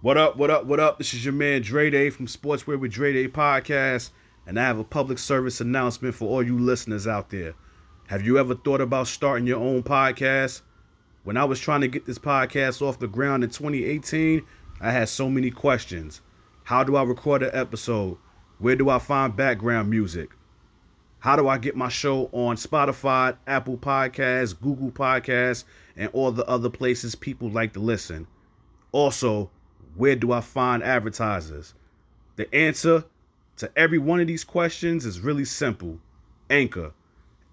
What up, what up, what up? This is your man Dre Day from Sportswear with Dre Day podcast, and I have a public service announcement for all you listeners out there. Have you ever thought about starting your own podcast? When I was trying to get this podcast off the ground in 2018, I had so many questions. How do I record an episode? Where do I find background music? How do I get my show on Spotify, Apple Podcasts, Google Podcasts, and all the other places people like to listen? Also, where do I find advertisers? The answer to every one of these questions is really simple Anchor.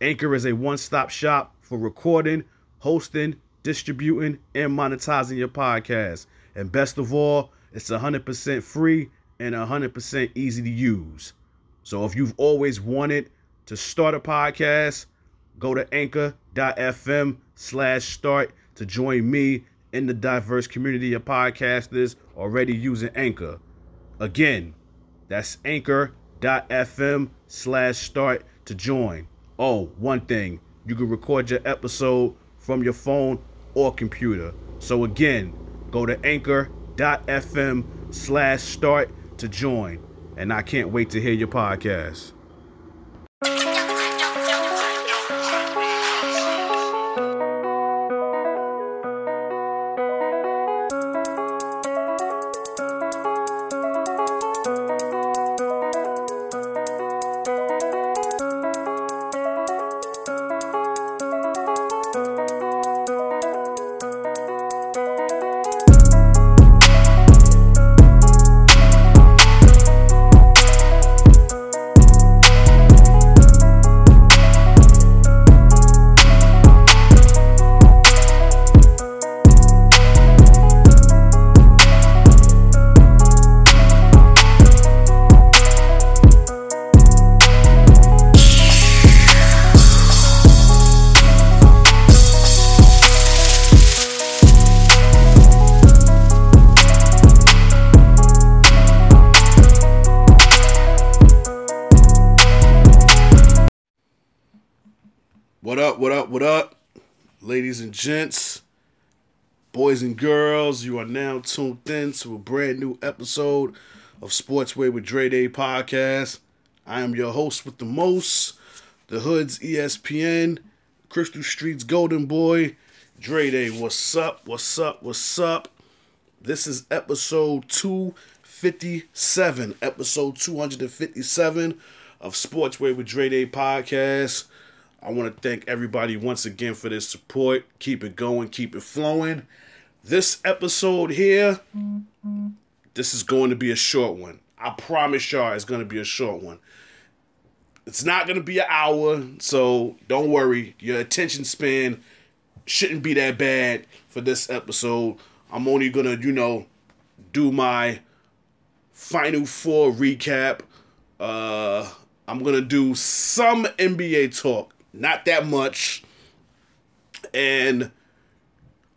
Anchor is a one stop shop for recording, hosting, distributing, and monetizing your podcast. And best of all, it's 100% free and 100% easy to use. So if you've always wanted to start a podcast, go to anchor.fm slash start to join me in the diverse community of podcasters already using Anchor. Again, that's anchor.fm slash start to join. Oh, one thing, you can record your episode from your phone or computer. So again, go to anchor.fm slash start to join. And I can't wait to hear your podcast. Gents, boys and girls? You are now tuned in to a brand new episode of Sportsway with Dre Day podcast. I am your host with the most, the Hood's ESPN, Crystal Street's Golden Boy, Dre Day. What's up, what's up, what's up? This is episode 257, episode 257 of Sportsway with Dre Day podcast. I want to thank everybody once again for their support. Keep it going, keep it flowing. This episode here, this is going to be a short one. I promise y'all it's going to be a short one. It's not going to be an hour, so don't worry. Your attention span shouldn't be that bad for this episode. I'm only going to, you know, do my Final Four recap. Uh, I'm going to do some NBA talk not that much. And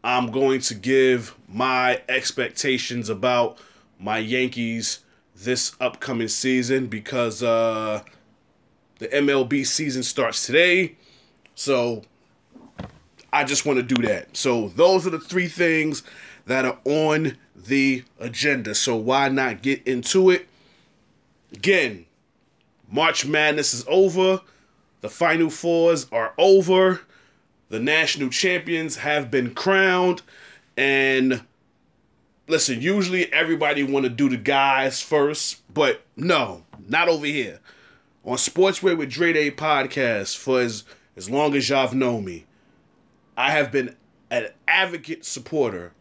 I'm going to give my expectations about my Yankees this upcoming season because uh, the MLB season starts today. So I just want to do that. So those are the three things that are on the agenda. So why not get into it? Again, March Madness is over. The Final Fours are over. The national champions have been crowned. And listen, usually everybody want to do the guys first, but no, not over here. On Sportswear with Dre Day podcast, for as, as long as y'all have known me, I have been an advocate supporter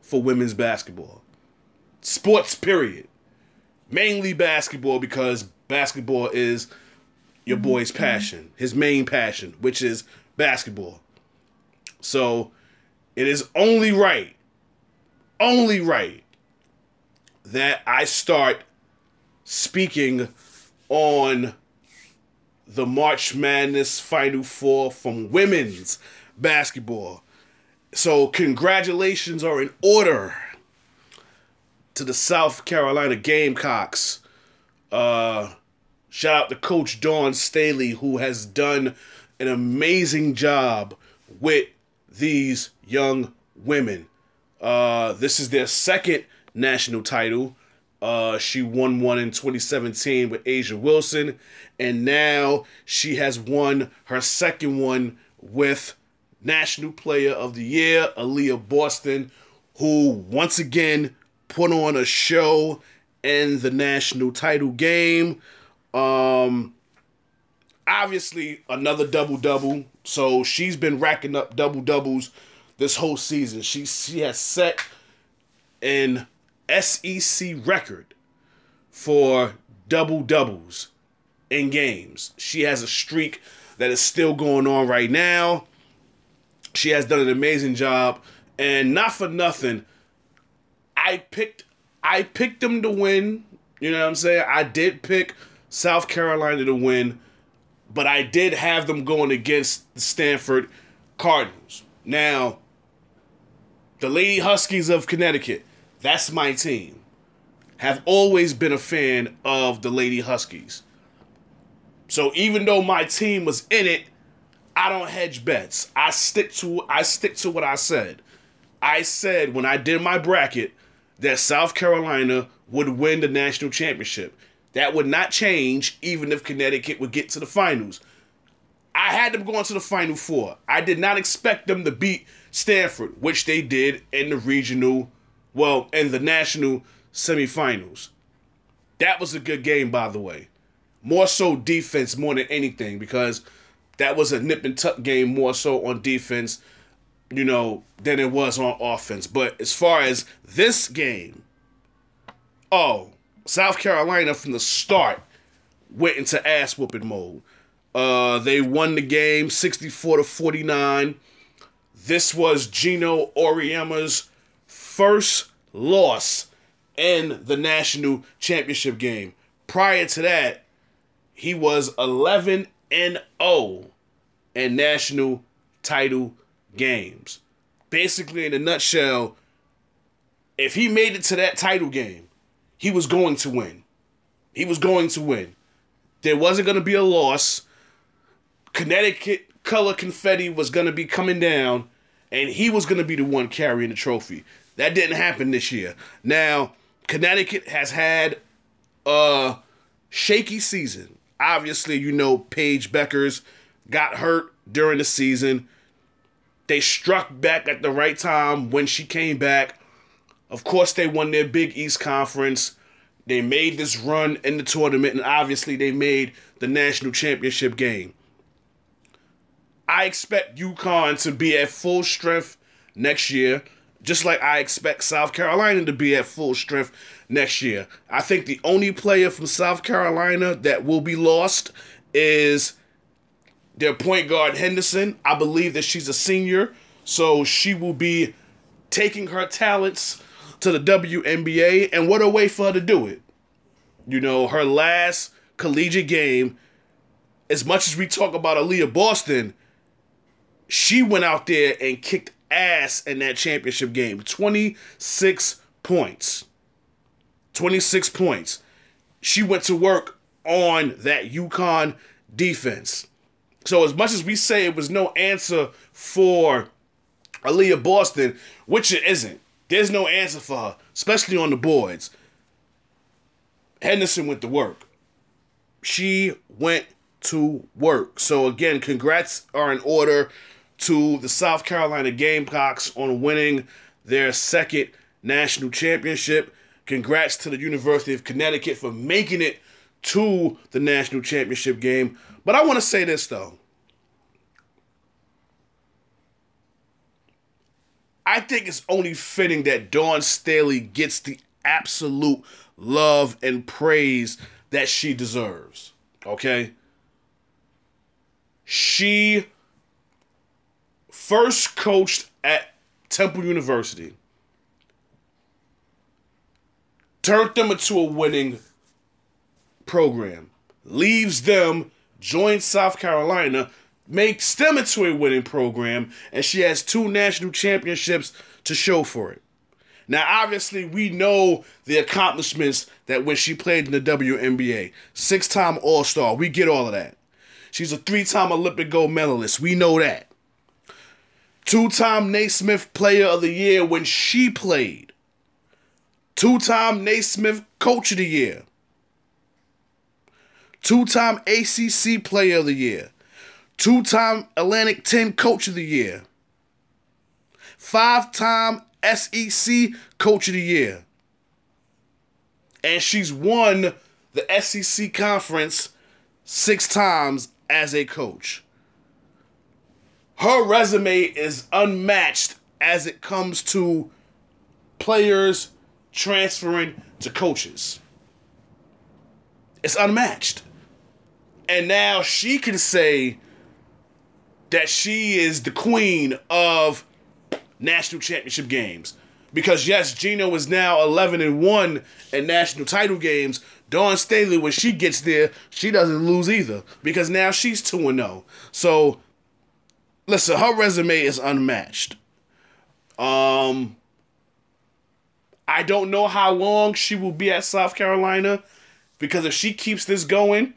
for women's basketball. Sports, period. Mainly basketball because basketball is your boy's passion, his main passion, which is basketball. So it is only right, only right that I start speaking on the March Madness Final Four from women's basketball. So congratulations are in order to the South Carolina Gamecocks. Uh, Shout out to Coach Dawn Staley, who has done an amazing job with these young women. Uh, this is their second national title. Uh, she won one in 2017 with A'ja Wilson, and now she has won her second one with National Player of the Year, Aliyah Boston, who once again put on a show in the national title game. Um, obviously, another double double. So she's been racking up double doubles this whole season. She she has set an SEC record for double doubles in games. She has a streak that is still going on right now. She has done an amazing job, and not for nothing, I picked I picked them to win. You know what I'm saying? I did pick South Carolina to win, but I did have them going against the Stanford Cardinals. Now, the Lady Huskies of Connecticut, that's my team. Have always been a fan of the Lady Huskies. So even though my team was in it, I don't hedge bets. I stick to I stick to what I said. I said when I did my bracket that South Carolina would win the national championship. That would not change even if Connecticut would get to the finals. I had them going to the final four. I did not expect them to beat Stanford, which they did in the regional, well, in the national semifinals. That was a good game, by the way. More so defense more than anything because that was a nip and tuck game more so on defense, you know, than it was on offense. But as far as this game, oh, South Carolina from the start went into ass whooping mode. Uh, they won the game 64 to 49. This was Geno Auriemma's first loss in the national championship game. Prior to that, he was 11 and 0 in national title games. Basically, in a nutshell, if he made it to that title game, he was going to win. He was going to win. There wasn't going to be a loss. Connecticut color confetti was going to be coming down, and he was going to be the one carrying the trophy. That didn't happen this year. Now, Connecticut has had a shaky season. Obviously, you know, Paige Bueckers got hurt during the season. They struck back at the right time when she came back. Of course, they won their Big East Conference. They made this run in the tournament, and obviously, they made the national championship game. I expect UConn to be at full strength next year, just like I expect South Carolina to be at full strength next year. I think the only player from South Carolina that will be lost is their point guard Henderson. I believe that she's a senior, so she will be taking her talents to the WNBA. And what a way for her to do it! You know, her last collegiate game. As much as we talk about Aliyah Boston, she went out there and kicked ass in that championship game. 26 points. 26 points. She went to work on that UConn defense. So as much as we say it was no answer for Aliyah Boston, which it isn't, there's no answer for her, especially on the boards. Henderson went to work. She went to work. So again, congrats are in order to the South Carolina Gamecocks on winning their second national championship. Congrats to the University of Connecticut for making it to the national championship game. But I want to say this though. I think it's only fitting that Dawn Staley gets the absolute love and praise that she deserves. Okay? She first coached at Temple University, turned them into a winning program, leaves them, joins South Carolina, makes STEM into a winning program, and she has two national championships to show for it. Now, obviously, we know the accomplishments that when she played in the WNBA, six time All Star, we get all of that. She's a three time Olympic gold medalist, we know that. Two time Naismith Player of the Year when she played. two time Naismith Coach of the Year, two time ACC Player of the Year, two time Atlantic 10 Coach of the Year, five time SEC Coach of the Year. And she's won the SEC Conference six times as a coach. Her resume is unmatched as it comes to players transferring to coaches. It's unmatched. And now she can say that she is the queen of national championship games. Because yes, Geno is now 11 and 1 in national title games. Dawn Staley, when she gets there, she doesn't lose either. Because now she's 2 and 0. So listen, her resume is unmatched. Um I don't know how long she will be at South Carolina because if she keeps this going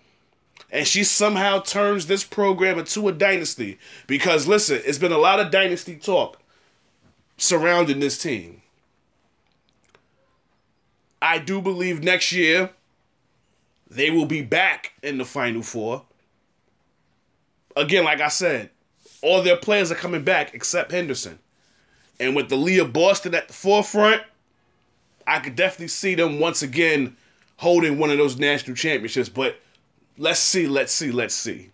and she somehow turns this program into a dynasty because listen, it's been a lot of dynasty talk surrounding this team. I do believe next year they will be back in the Final Four. Again, like I said, all their players are coming back except Henderson. And with Aliyah Boston at the forefront, I could definitely see them once again holding one of those national championships. But let's see, let's see, let's see.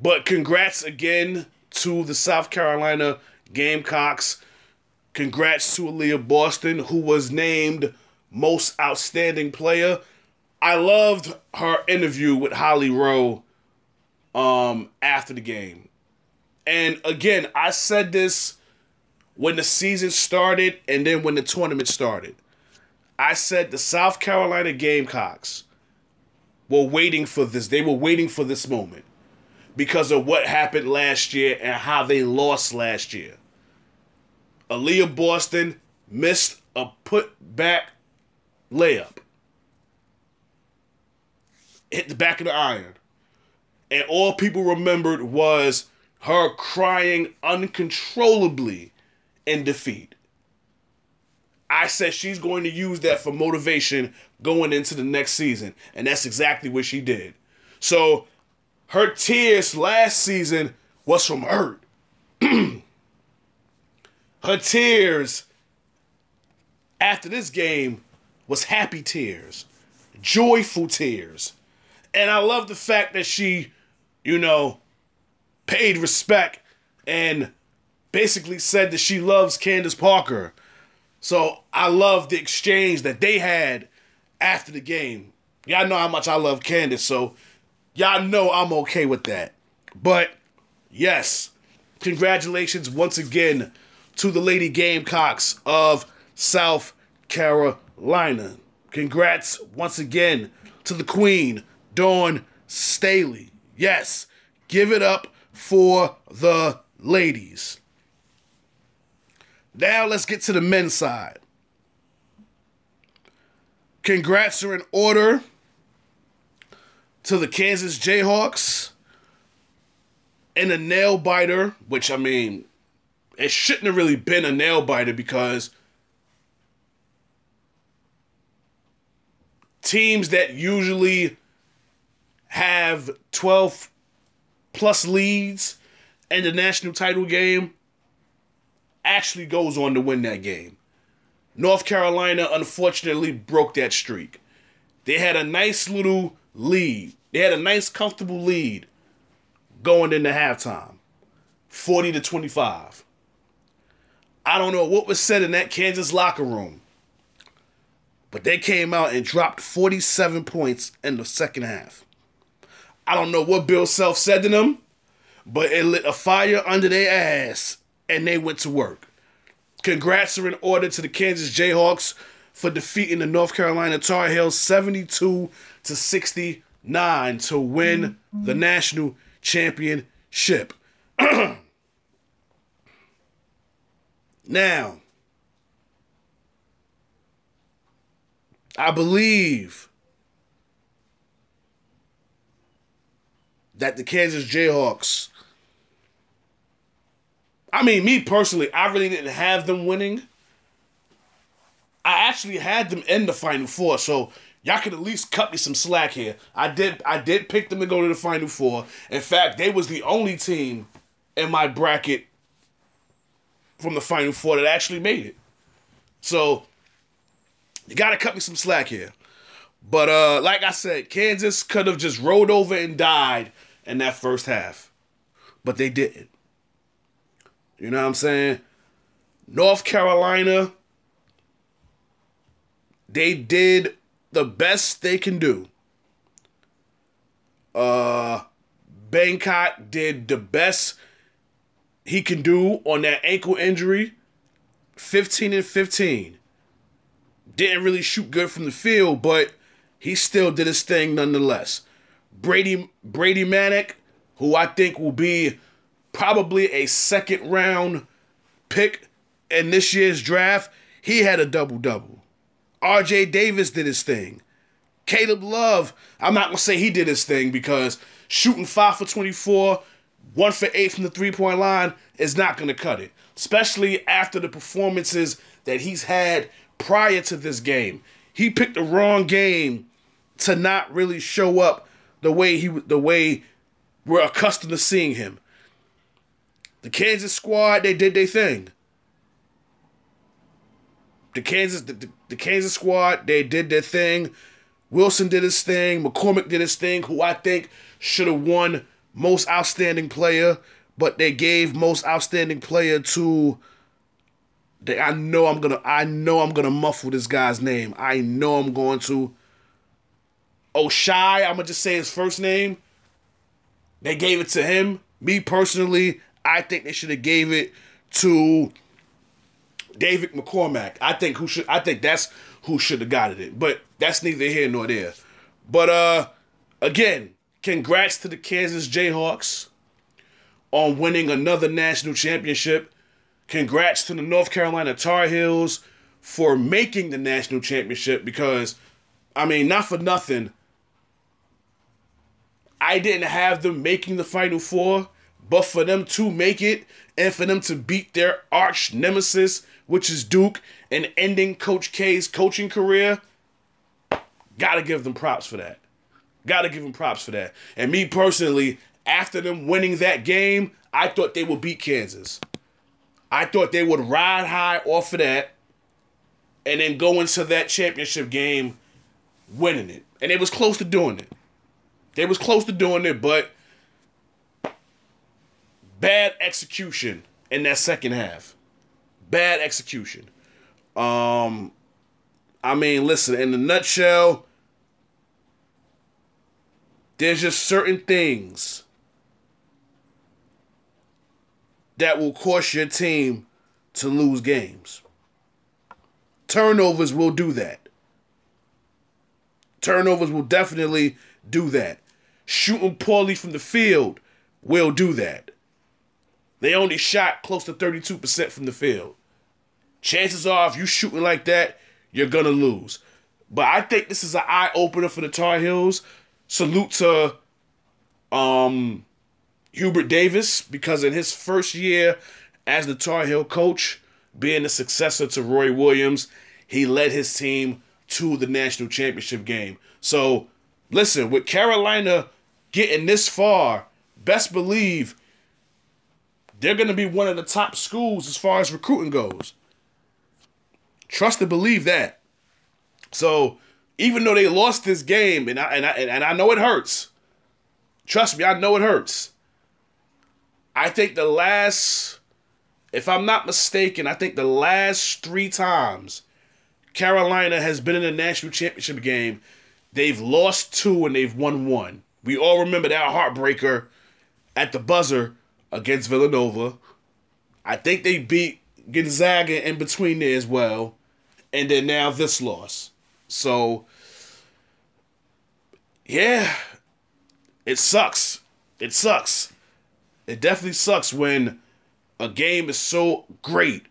But congrats again to the South Carolina Gamecocks. Congrats to Aliyah Boston, who was named most outstanding player. I loved her interview with Holly Rowe um, after the game. And again, I said this when the season started and then when the tournament started. I said the South Carolina Gamecocks were waiting for this. They were waiting for this moment because of what happened last year and how they lost last year. Aliyah Boston missed a put back layup. Hit the back of the iron. And all people remembered was her crying uncontrollably in defeat. I said she's going to use that for motivation going into the next season. And that's exactly what she did. So her tears last season was from hurt. her tears after this game was happy tears, joyful tears. And I love the fact that she, you know, paid respect and basically said that she loves Candace Parker. So I love the exchange that they had after the game. Y'all know how much I love Candace, so y'all know I'm okay with that. But yes, congratulations once again to the Lady Gamecocks of South Carolina. Congrats once again to the Queen, Dawn Staley. Yes, give it up for the ladies. Now let's get to the men's side. Congrats are in order to the Kansas Jayhawks and a nail biter, which I mean, it shouldn't have really been a nail biter because teams that usually have 12 plus leads in the national title game actually goes on to win that game. North Carolina unfortunately broke that streak. They had a nice little lead. They had a nice comfortable lead going into halftime. 40 to 25. I don't know what was said in that Kansas locker room. But they came out and dropped 47 points in the second half. I don't know what Bill Self said to them, but it lit a fire under their ass and they went to work. Congrats are in order to the Kansas Jayhawks for defeating the North Carolina Tar Heels 72 to 69 to win the national championship. now, I believe that the Kansas Jayhawks I mean, me personally, I really didn't have them winning. I actually had them in the final four, so y'all could at least cut me some slack here. I did I did pick them to go to the final four. In fact, they was the only team in my bracket from the final four that actually made it. So you gotta cut me some slack here. But uh like I said, Kansas could have just rolled over and died in that first half. But they didn't. You know what I'm saying? North Carolina, they did the best they can do. Uh Bacot did the best he can do on that ankle injury. 15 and 15. Didn't really shoot good from the field, but he still did his thing nonetheless. Brady Brady Manek, who I think will be probably a second round pick in this year's draft, he had a double double. RJ Davis did his thing. Caleb Love, I'm not gonna say he did his thing because shooting five for 24, one for eight from the three point line is not gonna cut it. Especially after the performances that he's had prior to this game. He picked the wrong game to not really show up the way he the way we're accustomed to seeing him. The Kansas squad, they did their thing. The Kansas the, the, the Kansas squad, they did their thing. Wilson did his thing. McCormack did his thing, who I think should have won most outstanding player, but they gave most outstanding player to they, I know I'm gonna I know I'm gonna muffle this guy's name. I know I'm going to. Oh shy, I'm gonna just say his first name. They gave it to him. Me personally, I think they should have gave it to David McCormack. I think who should I think that's who should have got it. But that's neither here nor there. But uh again, congrats to the Kansas Jayhawks on winning another national championship. Congrats to the North Carolina Tar Heels for making the national championship because I mean, not for nothing. I didn't have them making the final four, but for them to make it and for them to beat their arch nemesis, which is Duke, and ending Coach K's coaching career, gotta give them props for that. Gotta give them props for that. And me personally, after them winning that game, I thought they would beat Kansas. I thought they would ride high off of that and then go into that championship game winning it. And they was close to doing it. They was close to doing it, but bad execution in that second half. Bad execution. Um I mean, listen, in a nutshell, there's just certain things that will cause your team to lose games. Turnovers will do that. Turnovers will definitely do that. Shooting poorly from the field will do that. They only shot close to 32% from the field. Chances are, if you shooting like that, you're gonna lose. But I think this is an eye opener for the Tar Heels. Salute to um, Hubert Davis because in his first year as the Tar Heel coach, being the successor to Roy Williams, he led his team to the national championship game. So, listen, with Carolina getting this far, best believe they're going to be one of the top schools as far as recruiting goes. Trust and believe that. So, even though they lost this game, and I and I and I know it hurts. Trust me, I know it hurts. I think the last, if I'm not mistaken, I think the last three times Carolina has been in a national championship game, they've lost two and they've won one. We all remember that heartbreaker at the buzzer against Villanova. I think they beat Gonzaga in between there as well. And then now this loss. So, yeah, it sucks. It sucks. It definitely sucks when a game is so great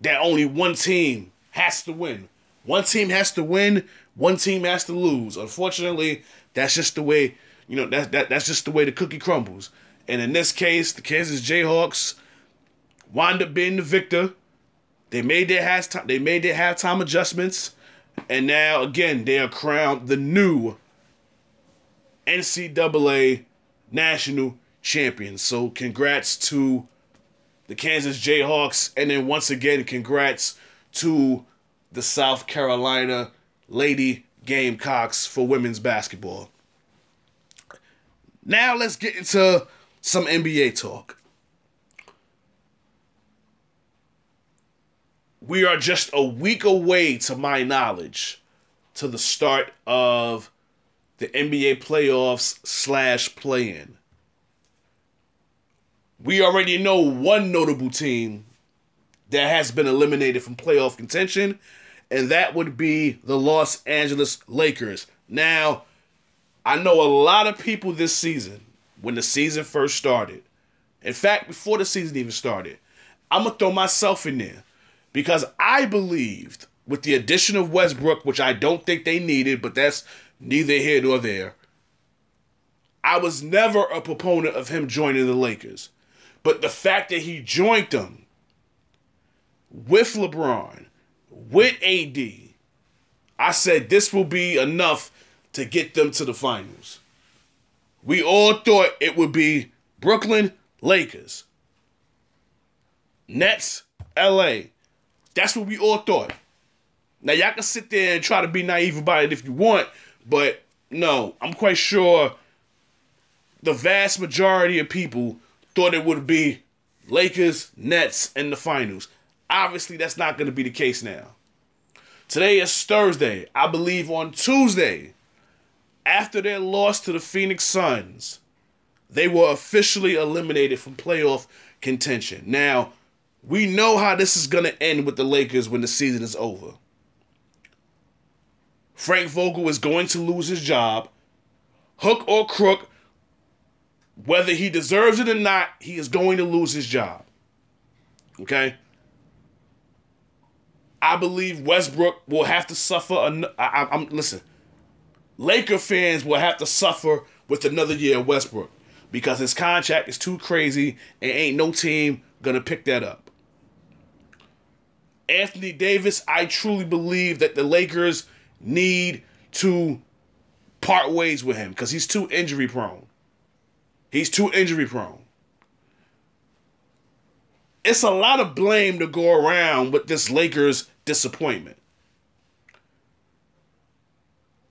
that only one team has to win. One team has to win, one team has to lose. Unfortunately, that's just the way, you know, that, that that's just the way the cookie crumbles. And in this case, the Kansas Jayhawks wind up being the victor. They made their halftime. They made their halftime adjustments, and now again they are crowned the new NCAA national champions. So congrats to the Kansas Jayhawks, and then once again congrats to the South Carolina Lady Gamecocks for women's basketball. Now let's get into some NBA talk. we are just a week away, to my knowledge, to the start of the NBA playoffs slash play-in. We already know one notable team that has been eliminated from playoff contention, and that would be the Los Angeles Lakers. Now, I know a lot of people this season, when the season first started, in fact, before the season even started, I'm going to throw myself in there because I believed with the addition of Westbrook, which I don't think they needed, but that's neither here nor there. I was never a proponent of him joining the Lakers. But the fact that he joined them with LeBron, with AD, I said this will be enough to get them to the finals. We all thought it would be Brooklyn, Lakers, Nets, LA, that's what we all thought. Now y'all can sit there and try to be naive about it if you want, but no, I'm quite sure the vast majority of people thought it would be Lakers, Nets in the finals. Obviously, that's not going to be the case now. Today is Thursday. I believe on Tuesday, after their loss to the Phoenix Suns, they were officially eliminated from playoff contention. Now, we know how this is going to end with the Lakers when the season is over. Frank Vogel is going to lose his job. Hook or crook, whether he deserves it or not, he is going to lose his job. Okay? I believe Westbrook will have to suffer. An- I, am listen. Laker fans will have to suffer with another year of Westbrook because his contract is too crazy and ain't no team gonna pick that up. Anthony Davis, I truly believe that the Lakers need to part ways with him because he's too injury prone. He's too injury prone. It's a lot of blame to go around with this Lakers disappointment.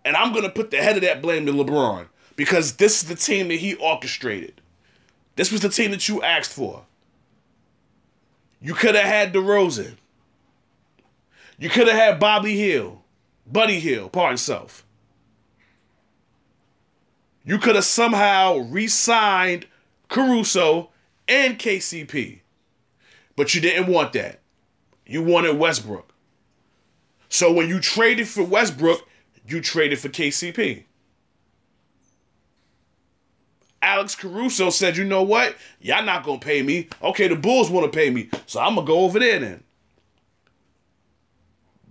And I'm going to put the head of that blame to LeBron because this is the team that he orchestrated. This was the team that you asked for. You could have had DeRozan. You could have had Bobby Hill, Buddy Hill, pardon self. You could have somehow re signed Caruso and KCP. But you didn't want that. You wanted Westbrook. So when you traded for Westbrook, you traded for KCP. Alex Caruso said, you know what? Y'all not going to pay me. Okay, the Bulls want to pay me. So I'm going to go over there then.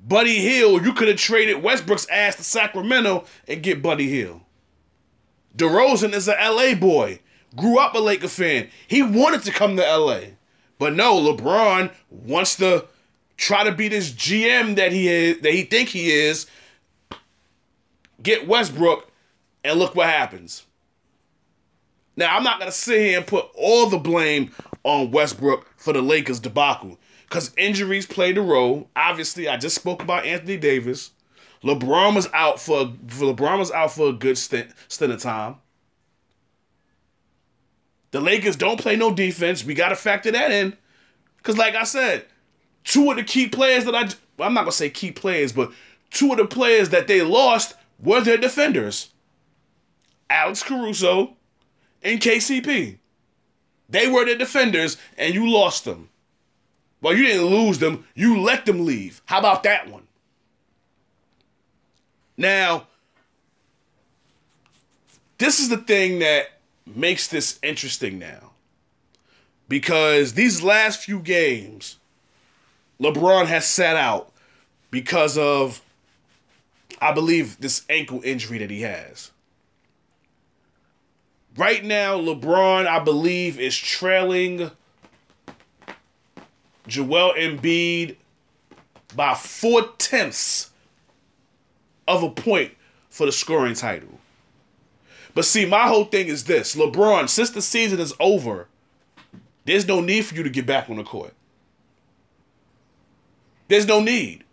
Buddy Hill, you could have traded Westbrook's ass to Sacramento and get Buddy Hill. DeRozan is an LA boy. Grew up a Laker fan. He wanted to come to LA. But no, LeBron wants to try to be this GM that he is that he think he is. Get Westbrook and look what happens. Now, I'm not going to sit here and put all the blame on Westbrook for the Lakers debacle because injuries played a role. Obviously, I just spoke about Anthony Davis. LeBron was out for, for LeBron was out for a good stint, stint of time. The Lakers don't play no defense. We got to factor that in. Because, like I said, two of the key players that I, I'm not going to say key players, but two of the players that they lost were their defenders Alex Caruso and KCP. They were the defenders, and you lost them. Well, you didn't lose them, you let them leave. How about that one? Now, this is the thing that makes this interesting now. Because these last few games, LeBron has sat out because of, I believe, this ankle injury that he has. Right now, LeBron, I believe, is trailing Joel Embiid by four tenths of a point for the scoring title. But see, my whole thing is this LeBron, since the season is over, there's no need for you to get back on the court. There's no need.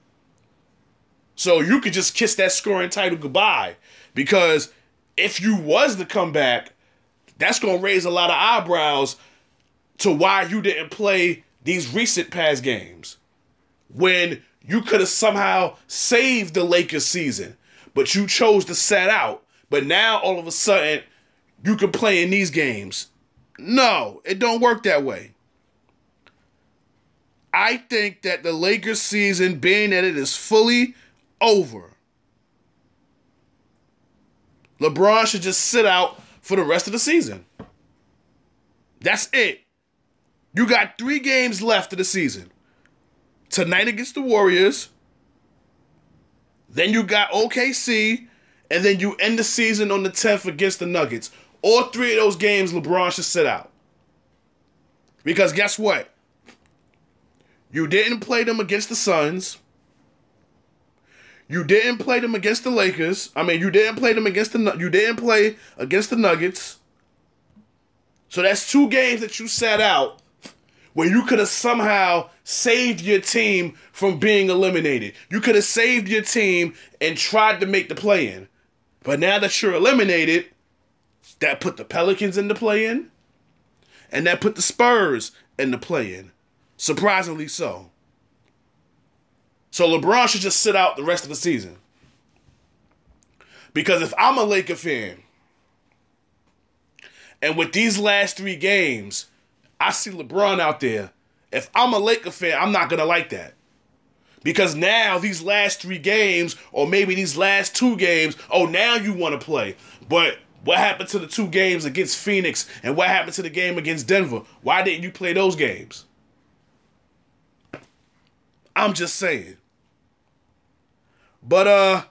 So you could just kiss that scoring title goodbye. Because if you was to come back, that's gonna raise a lot of eyebrows to why you didn't play these recent past games. When you could have somehow saved the Lakers season, but you chose to set out. But now all of a sudden, you can play in these games. No, it don't work that way. I think that the Lakers season, being that it is fully over, LeBron should just sit out for the rest of the season. That's it. You got three games left of the season. Tonight against the Warriors. Then you got OKC. And then you end the season on the 10th against the Nuggets. All three of those games, LeBron should sit out. Because guess what? You didn't play them against the Suns. You didn't play them against the Lakers. I mean, you didn't play them against the you didn't play against the Nuggets. So that's two games that you sat out where you could have somehow saved your team from being eliminated. You could have saved your team and tried to make the play in. But now that you're eliminated, that put the Pelicans in the play in, and that put the Spurs in the play in. Surprisingly so. So LeBron should just sit out the rest of the season. Because if I'm a Laker fan, and with these last three games, I see LeBron out there. If I'm a Laker fan, I'm not gonna like that. Because now these last three games, or maybe these last two games, oh now you want to play. But what happened to the two games against Phoenix and what happened to the game against Denver? Why didn't you play those games? I'm just saying. But uh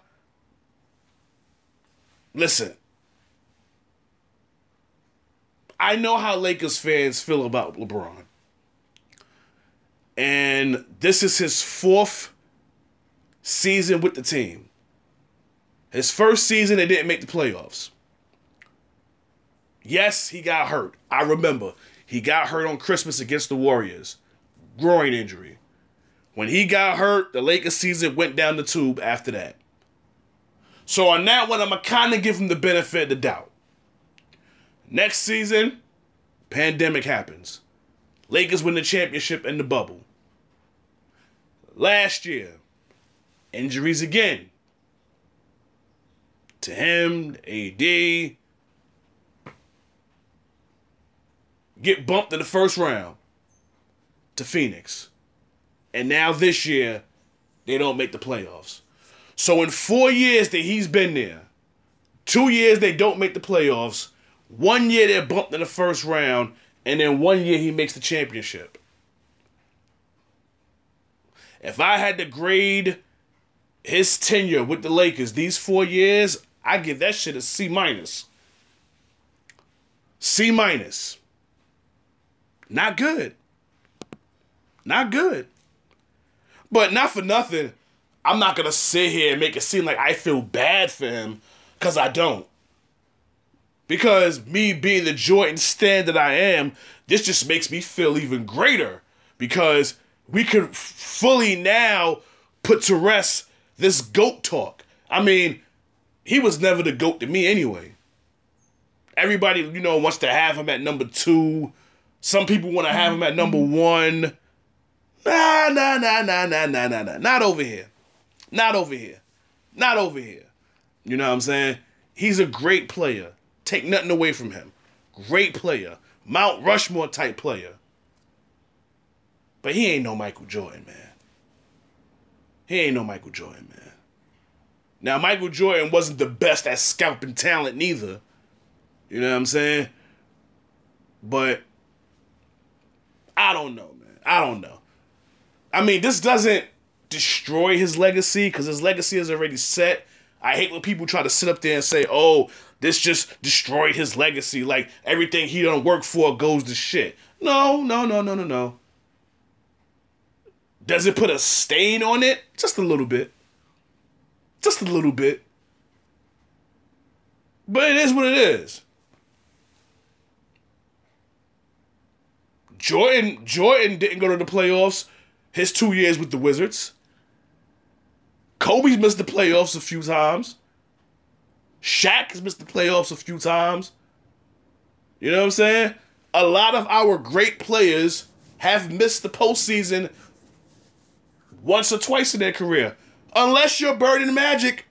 listen. I know how Lakers fans feel about LeBron. And this is his fourth season with the team. His first season, they didn't make the playoffs. Yes, he got hurt. I remember. He got hurt on Christmas against the Warriors. Groin injury. When he got hurt, the Lakers season went down the tube after that. So on that one, I'm going to kind of give him the benefit of the doubt. Next season, pandemic happens. Lakers win the championship in the bubble. Last year, injuries again. To him, AD. Get bumped in the first round to Phoenix. And now this year, they don't make the playoffs. So in four years that he's been there, two years they don't make the playoffs, one year they're bumped in the first round, and then one year he makes the championship. If I had to grade his tenure with the Lakers these four years, I give that shit a C minus. C minus. Not good. Not good. But not for nothing, I'm not gonna sit here and make it seem like I feel bad for him, cause I don't. Because me being the Jordan stand that I am, this just makes me feel even greater because we could fully now put to rest this GOAT talk. I mean, he was never the GOAT to me anyway. Everybody, you know, wants to have him at number two. Some people want to have him at number one. Nah, nah, nah, nah, nah, nah, nah, nah. Not over here. Not over here. Not over here. You know what I'm saying? He's a great player. Take nothing away from him. Great player. Mount Rushmore type player. But he ain't no Michael Jordan, man. He ain't no Michael Jordan, man. Now, Michael Jordan wasn't the best at scalping talent neither. You know what I'm saying? But I don't know, man. I don't know. I mean, this doesn't destroy his legacy because his legacy is already set. I hate when people try to sit up there and say, "Oh, this just destroyed his legacy. Like everything he done work for goes to shit." No, no, no, no, no, no. Does it put a stain on it? Just a little bit. Just a little bit. But it is what it is. Jordan Jordan didn't go to the playoffs his two years with the Wizards. Kobe's missed the playoffs a few times. Shaq has missed the playoffs a few times. You know what I'm saying? A lot of our great players have missed the postseason once or twice in their career. Unless you're Bird and Magic.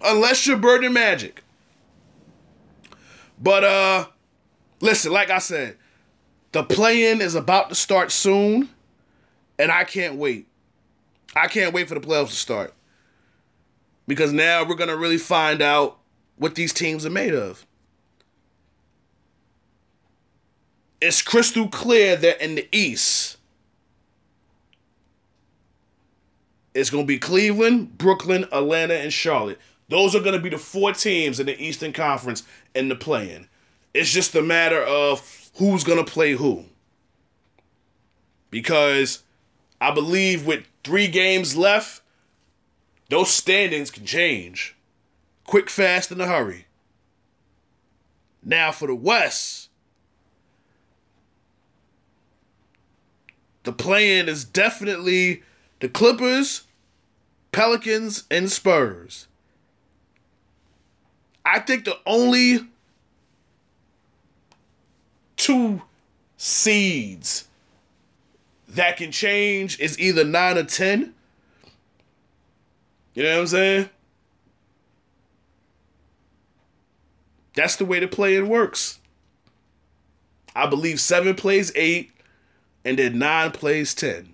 Unless you're Bird and Magic. But uh listen, like I said, the play-in is about to start soon, and I can't wait. I can't wait for the playoffs to start. Because now we're gonna really find out what these teams are made of. It's crystal clear that in the East, it's going to be Cleveland, Brooklyn, Atlanta, and Charlotte. Those are going to be the four teams in the Eastern Conference in the play-in. It's just a matter of who's going to play who. Because I believe with three games left, those standings can change. Quick, fast, in a hurry. Now for the West, the play-in is definitely the Clippers, Pelicans, and Spurs. I think the only two seeds that can change is either 9 or 10. You know what I'm saying? That's the way the play-in works. I believe 7 plays 8 and then 9 plays 10.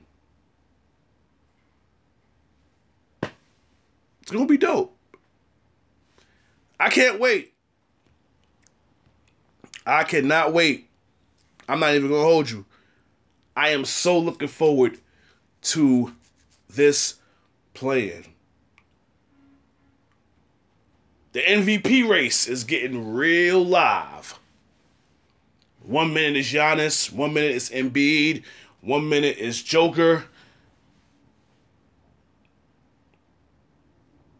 It's to be dope. I can't wait. I cannot wait. I'm not even to hold you. I am so looking forward to this play-in. The MVP race is getting real live. One minute is Giannis, one minute is Embiid, one minute is Joker.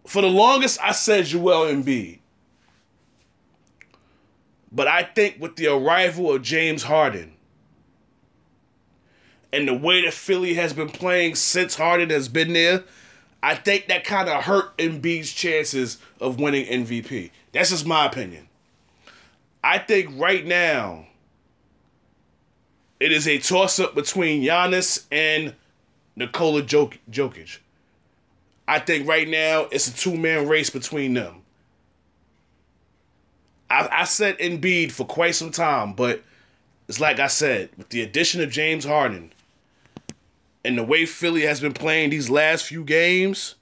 For the longest, I said Joel Embiid. But I think with the arrival of James Harden and the way that Philly has been playing since Harden has been there, I think that kind of hurt Embiid's chances of winning MVP. That's just my opinion. I think right now it is a toss up between Giannis and Nikola Jokic. I think right now it's a two man race between them. I, I said Embiid for quite some time, but it's like I said, with the addition of James Harden and the way Philly has been playing these last few games,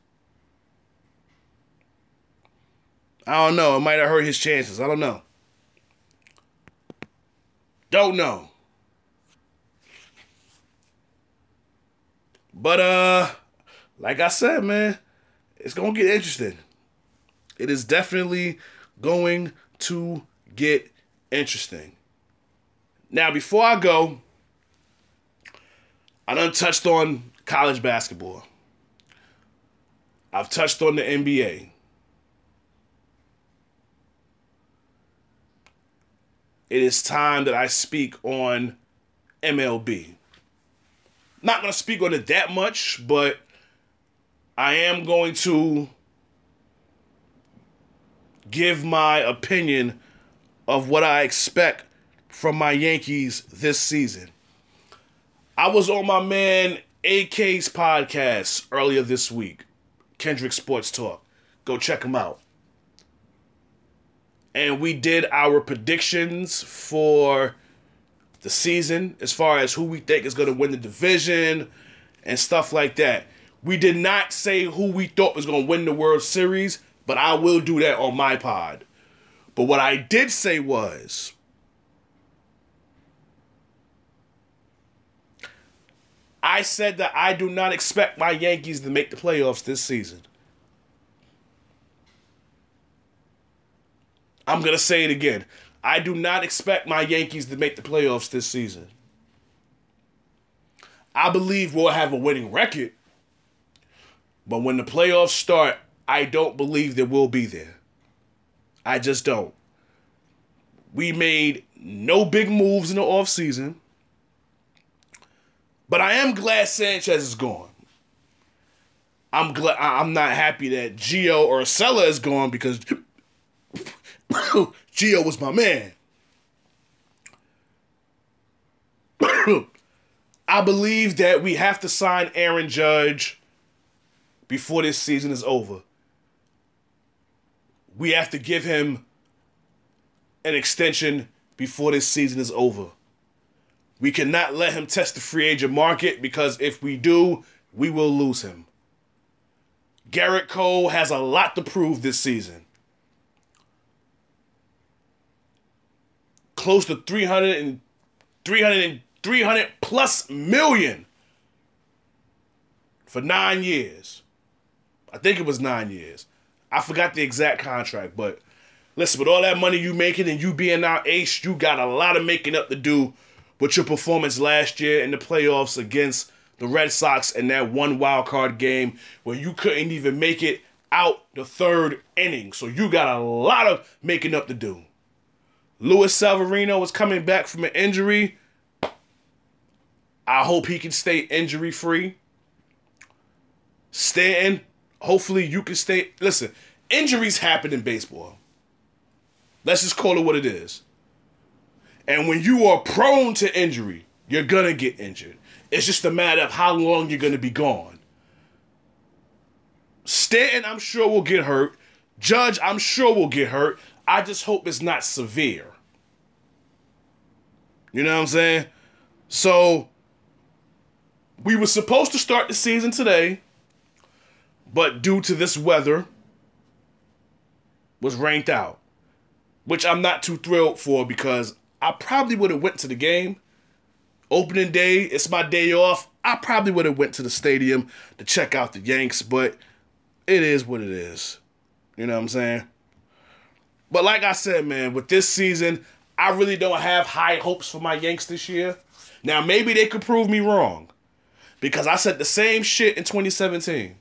I don't know. It might have hurt his chances. I don't know. Don't know. But uh like I said, man, it's going to get interesting. It is definitely going to get interesting. Now, before I go, I done touched on college basketball. I've touched on the NBA. It is time that I speak on MLB. Not going to speak on it that much, but I am going to give my opinion of what I expect from my Yankees this season. I was on my man AK's podcast earlier this week, Kendrick Sports Talk. Go check him out. And we did our predictions for the season as far as who we think is going to win the division and stuff like that. We did not say who we thought was going to win the World Series, but I will do that on my pod. But what I did say was I said that I do not expect my Yankees to make the playoffs this season. I'm going to say it again. I do not expect my Yankees to make the playoffs this season. I believe we'll have a winning record. But when the playoffs start, I don't believe that we'll be there. I just don't. We made no big moves in the offseason. But I am glad Sanchez is gone. I'm glad I'm not happy that Gio Urshela is gone because Gio was my man. I believe that we have to sign Aaron Judge before this season is over. We have to give him an extension before this season is over. We cannot let him test the free agent market because if we do, we will lose him. Gerrit Cole has a lot to prove this season. Close to 300 and 300 and 300 plus million for 9 years. I think it was 9 years. I forgot the exact contract, but listen, with all that money you making and you being our ace, you got a lot of making up to do with your performance last year in the playoffs against the Red Sox in that one wild card game where you couldn't even make it out the third inning. So you got a lot of making up to do. Luis Severino is coming back from an injury. I hope he can stay injury free. Stanton, hopefully you can stay. Listen, injuries happen in baseball. Let's just call it what it is. And when you are prone to injury, you're going to get injured. It's just a matter of how long you're going to be gone. Stanton, I'm sure, will get hurt. Judge, I'm sure, will get hurt. I just hope it's not severe. You know what I'm saying? So, we were supposed to start the season today, but due to this weather, was ranked out, which I'm not too thrilled for because I probably would have went to the game. Opening day, it's my day off. I probably would have went to the stadium to check out the Yanks, but it is what it is. You know what I'm saying? But like I said, man, with this season, I really don't have high hopes for my Yanks this year. Now, maybe they could prove me wrong because I said the same shit in 2017.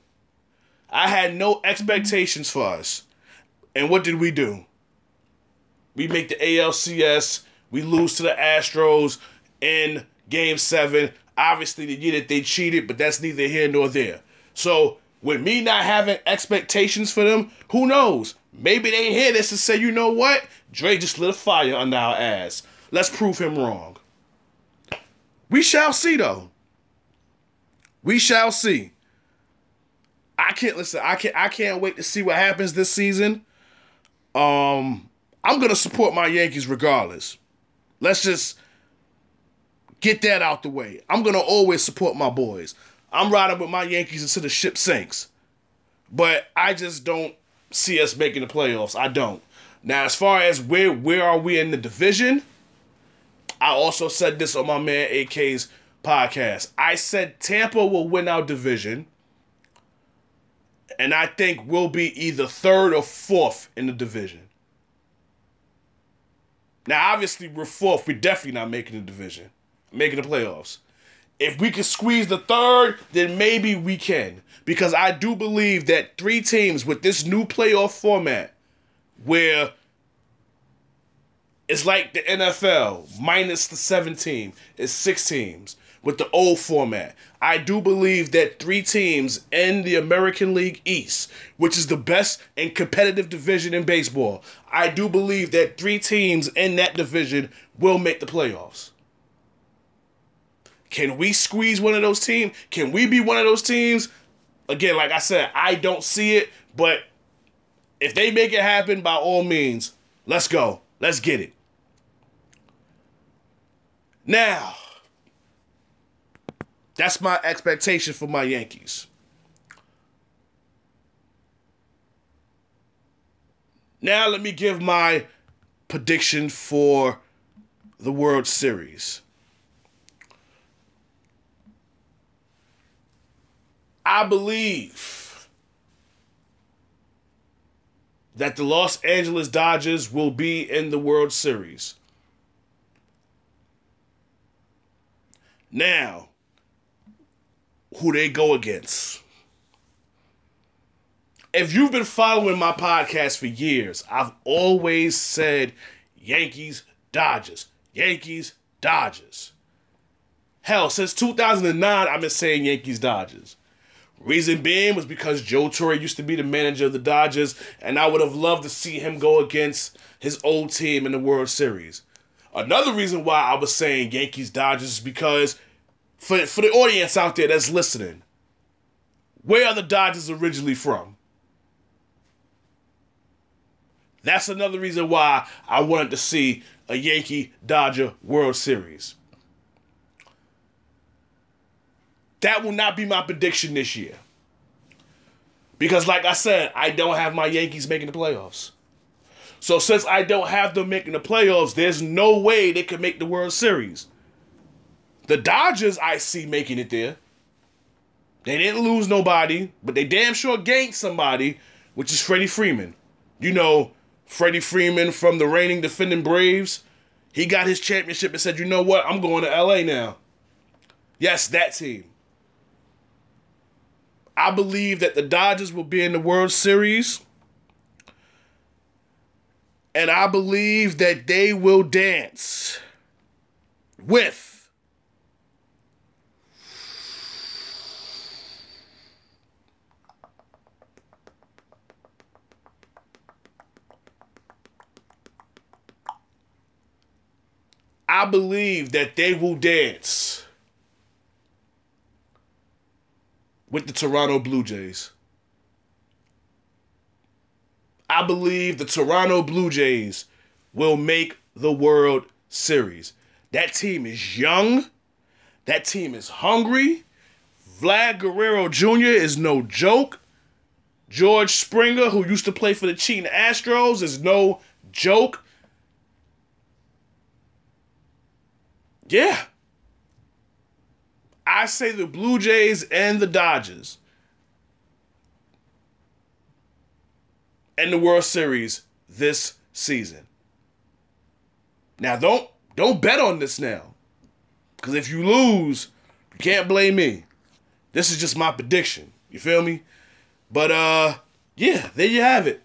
I had no expectations for us. And what did we do? We make the ALCS, we lose to the Astros in game seven. Obviously, the year that they cheated, but that's neither here nor there. So, with me not having expectations for them, who knows? Maybe they hear this and say, you know what? Dre just lit a fire under our ass. Let's prove him wrong. We shall see, though. We shall see. I can't listen. I can't. I can't wait to see what happens this season. Um, I'm gonna support my Yankees regardless. Let's just get that out the way. I'm gonna always support my boys. I'm riding with my Yankees until the ship sinks. But I just don't see us making the playoffs. I don't. Now, as far as where where are we in the division, I also said this on my man AK's podcast. I said Tampa will win our division. And I think we'll be either third or fourth in the division. Now, obviously, we're fourth. We're definitely not making the division, making the playoffs. If we can squeeze the third, then maybe we can. Because I do believe that three teams with this new playoff format, where it's like the NFL minus the seven team, it's six teams with the old format. I do believe that three teams in the American League East, which is the best and competitive division in baseball, I do believe that three teams in that division will make the playoffs. Can we squeeze one of those teams? Can we be one of those teams? Again, like I said, I don't see it, but if they make it happen, by all means, let's go. Let's get it. Now, that's my expectation for my Yankees. Now, let me give my prediction for the World Series. I believe that the Los Angeles Dodgers will be in the World Series. Now, who they go against. If you've been following my podcast for years, I've always said Yankees, Dodgers, Yankees, Dodgers. Hell, since 2009, I've been saying Yankees, Dodgers. Reason being was because Joe Torre used to be the manager of the Dodgers, and I would have loved to see him go against his old team in the World Series. Another reason why I was saying Yankees Dodgers is because for for the audience out there that's listening, where are the Dodgers originally from? That's another reason why I wanted to see a Yankee Dodger World Series. That will not be my prediction this year. Because, like I said, I don't have my Yankees making the playoffs. So, since I don't have them making the playoffs, there's no way they can make the World Series. The Dodgers, I see making it there. They didn't lose nobody, but they damn sure gained somebody, which is Freddie Freeman. You know, Freddie Freeman from the reigning defending Braves. He got his championship and said, you know what? I'm going to LA now. Yes, that team. I believe that the Dodgers will be in the World Series. And I believe that they will dance with I believe that they will dance with the Toronto Blue Jays. I believe the Toronto Blue Jays will make the World Series. That team is young. That team is hungry. Vlad Guerrero Jr. is no joke. George Springer, who used to play for the cheating Astros, is no joke. Yeah. I say the Blue Jays and the Dodgers. And the World Series this season. Now don't don't bet on this now. Cause if you lose, you can't blame me. This is just my prediction. You feel me? But uh yeah, there you have it.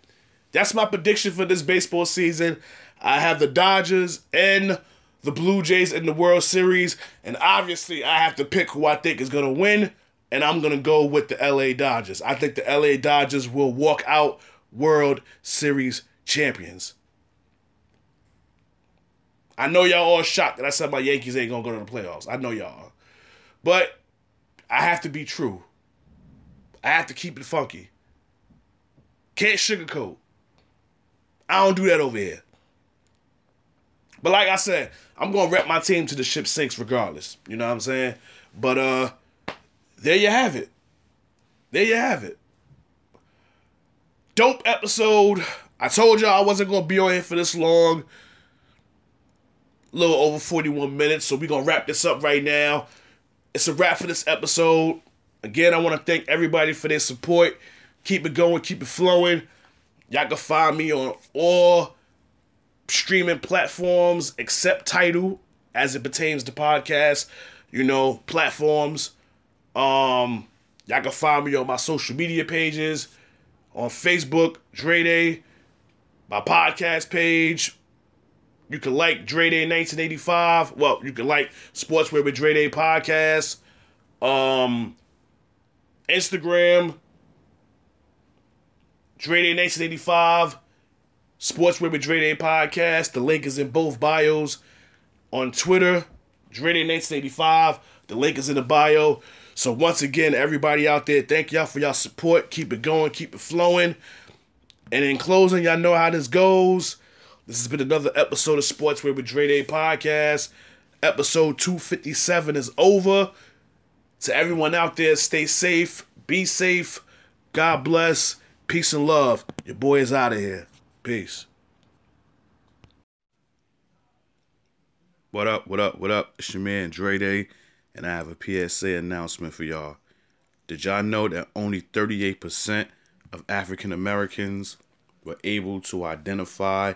That's my prediction for this baseball season. I have the Dodgers and the Blue Jays in the World Series, and obviously I have to pick who I think is gonna win, and I'm gonna go with the LA Dodgers. I think the LA Dodgers will walk out World Series champions. I know y'all all shocked that I said my Yankees ain't gonna go to the playoffs. I know y'all. But I have to be true. I have to keep it funky. Can't sugarcoat. I don't do that over here. But like I said, I'm gonna rep my team to the ship sinks regardless. You know what I'm saying? But uh there you have it. There you have it. Dope episode. I told y'all I wasn't gonna be on here for this long. A little over 41 minutes, so we're gonna wrap this up right now. It's a wrap for this episode. Again, I want to thank everybody for their support. Keep it going, keep it flowing. Y'all can find me on all streaming platforms except Tidal as it pertains to podcasts, you know, platforms. Um, y'all can find me on my social media pages on Facebook, Dre Day, my podcast page. You can like Dre Day 1985. Well, you can like Sportswear with Dre Day podcast. Um, Instagram, Dre Day 1985. Sportswear with Dre Day podcast. The link is in both bios. On Twitter, Dre Day 1985. The link is in the bio. So once again, everybody out there, thank y'all for y'all support. Keep it going, keep it flowing. And in closing, y'all know how this goes. This has been another episode of Sportswear with Dre Day podcast. Episode 257 is over. To everyone out there, stay safe, be safe. God bless. Peace and love. Your boy is out of here. Peace. What up, what up, what up? It's your man Dre Day, and I have a PSA announcement for y'all. Did y'all know that only 38% of African Americans were able to identify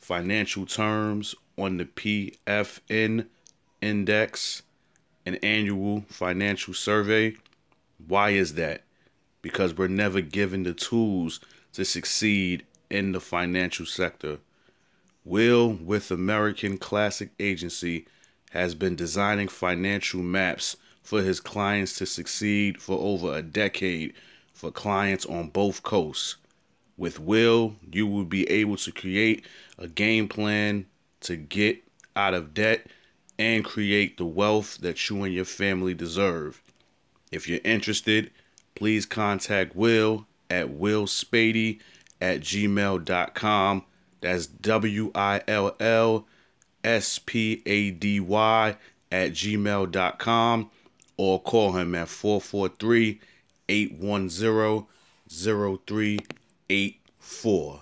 financial terms on the P-Fin index, an annual financial survey? Why is that? Because we're never given the tools to succeed in the financial sector. Will, with American Classic Agency, has been designing financial maps for his clients to succeed for over a decade for clients on both coasts. With Will, you will be able to create a game plan to get out of debt and create the wealth that you and your family deserve. If you're interested, please contact Will at willspady at gmail.com. That's W I L L S P A D Y at gmail.com or call him at 443 810 0384.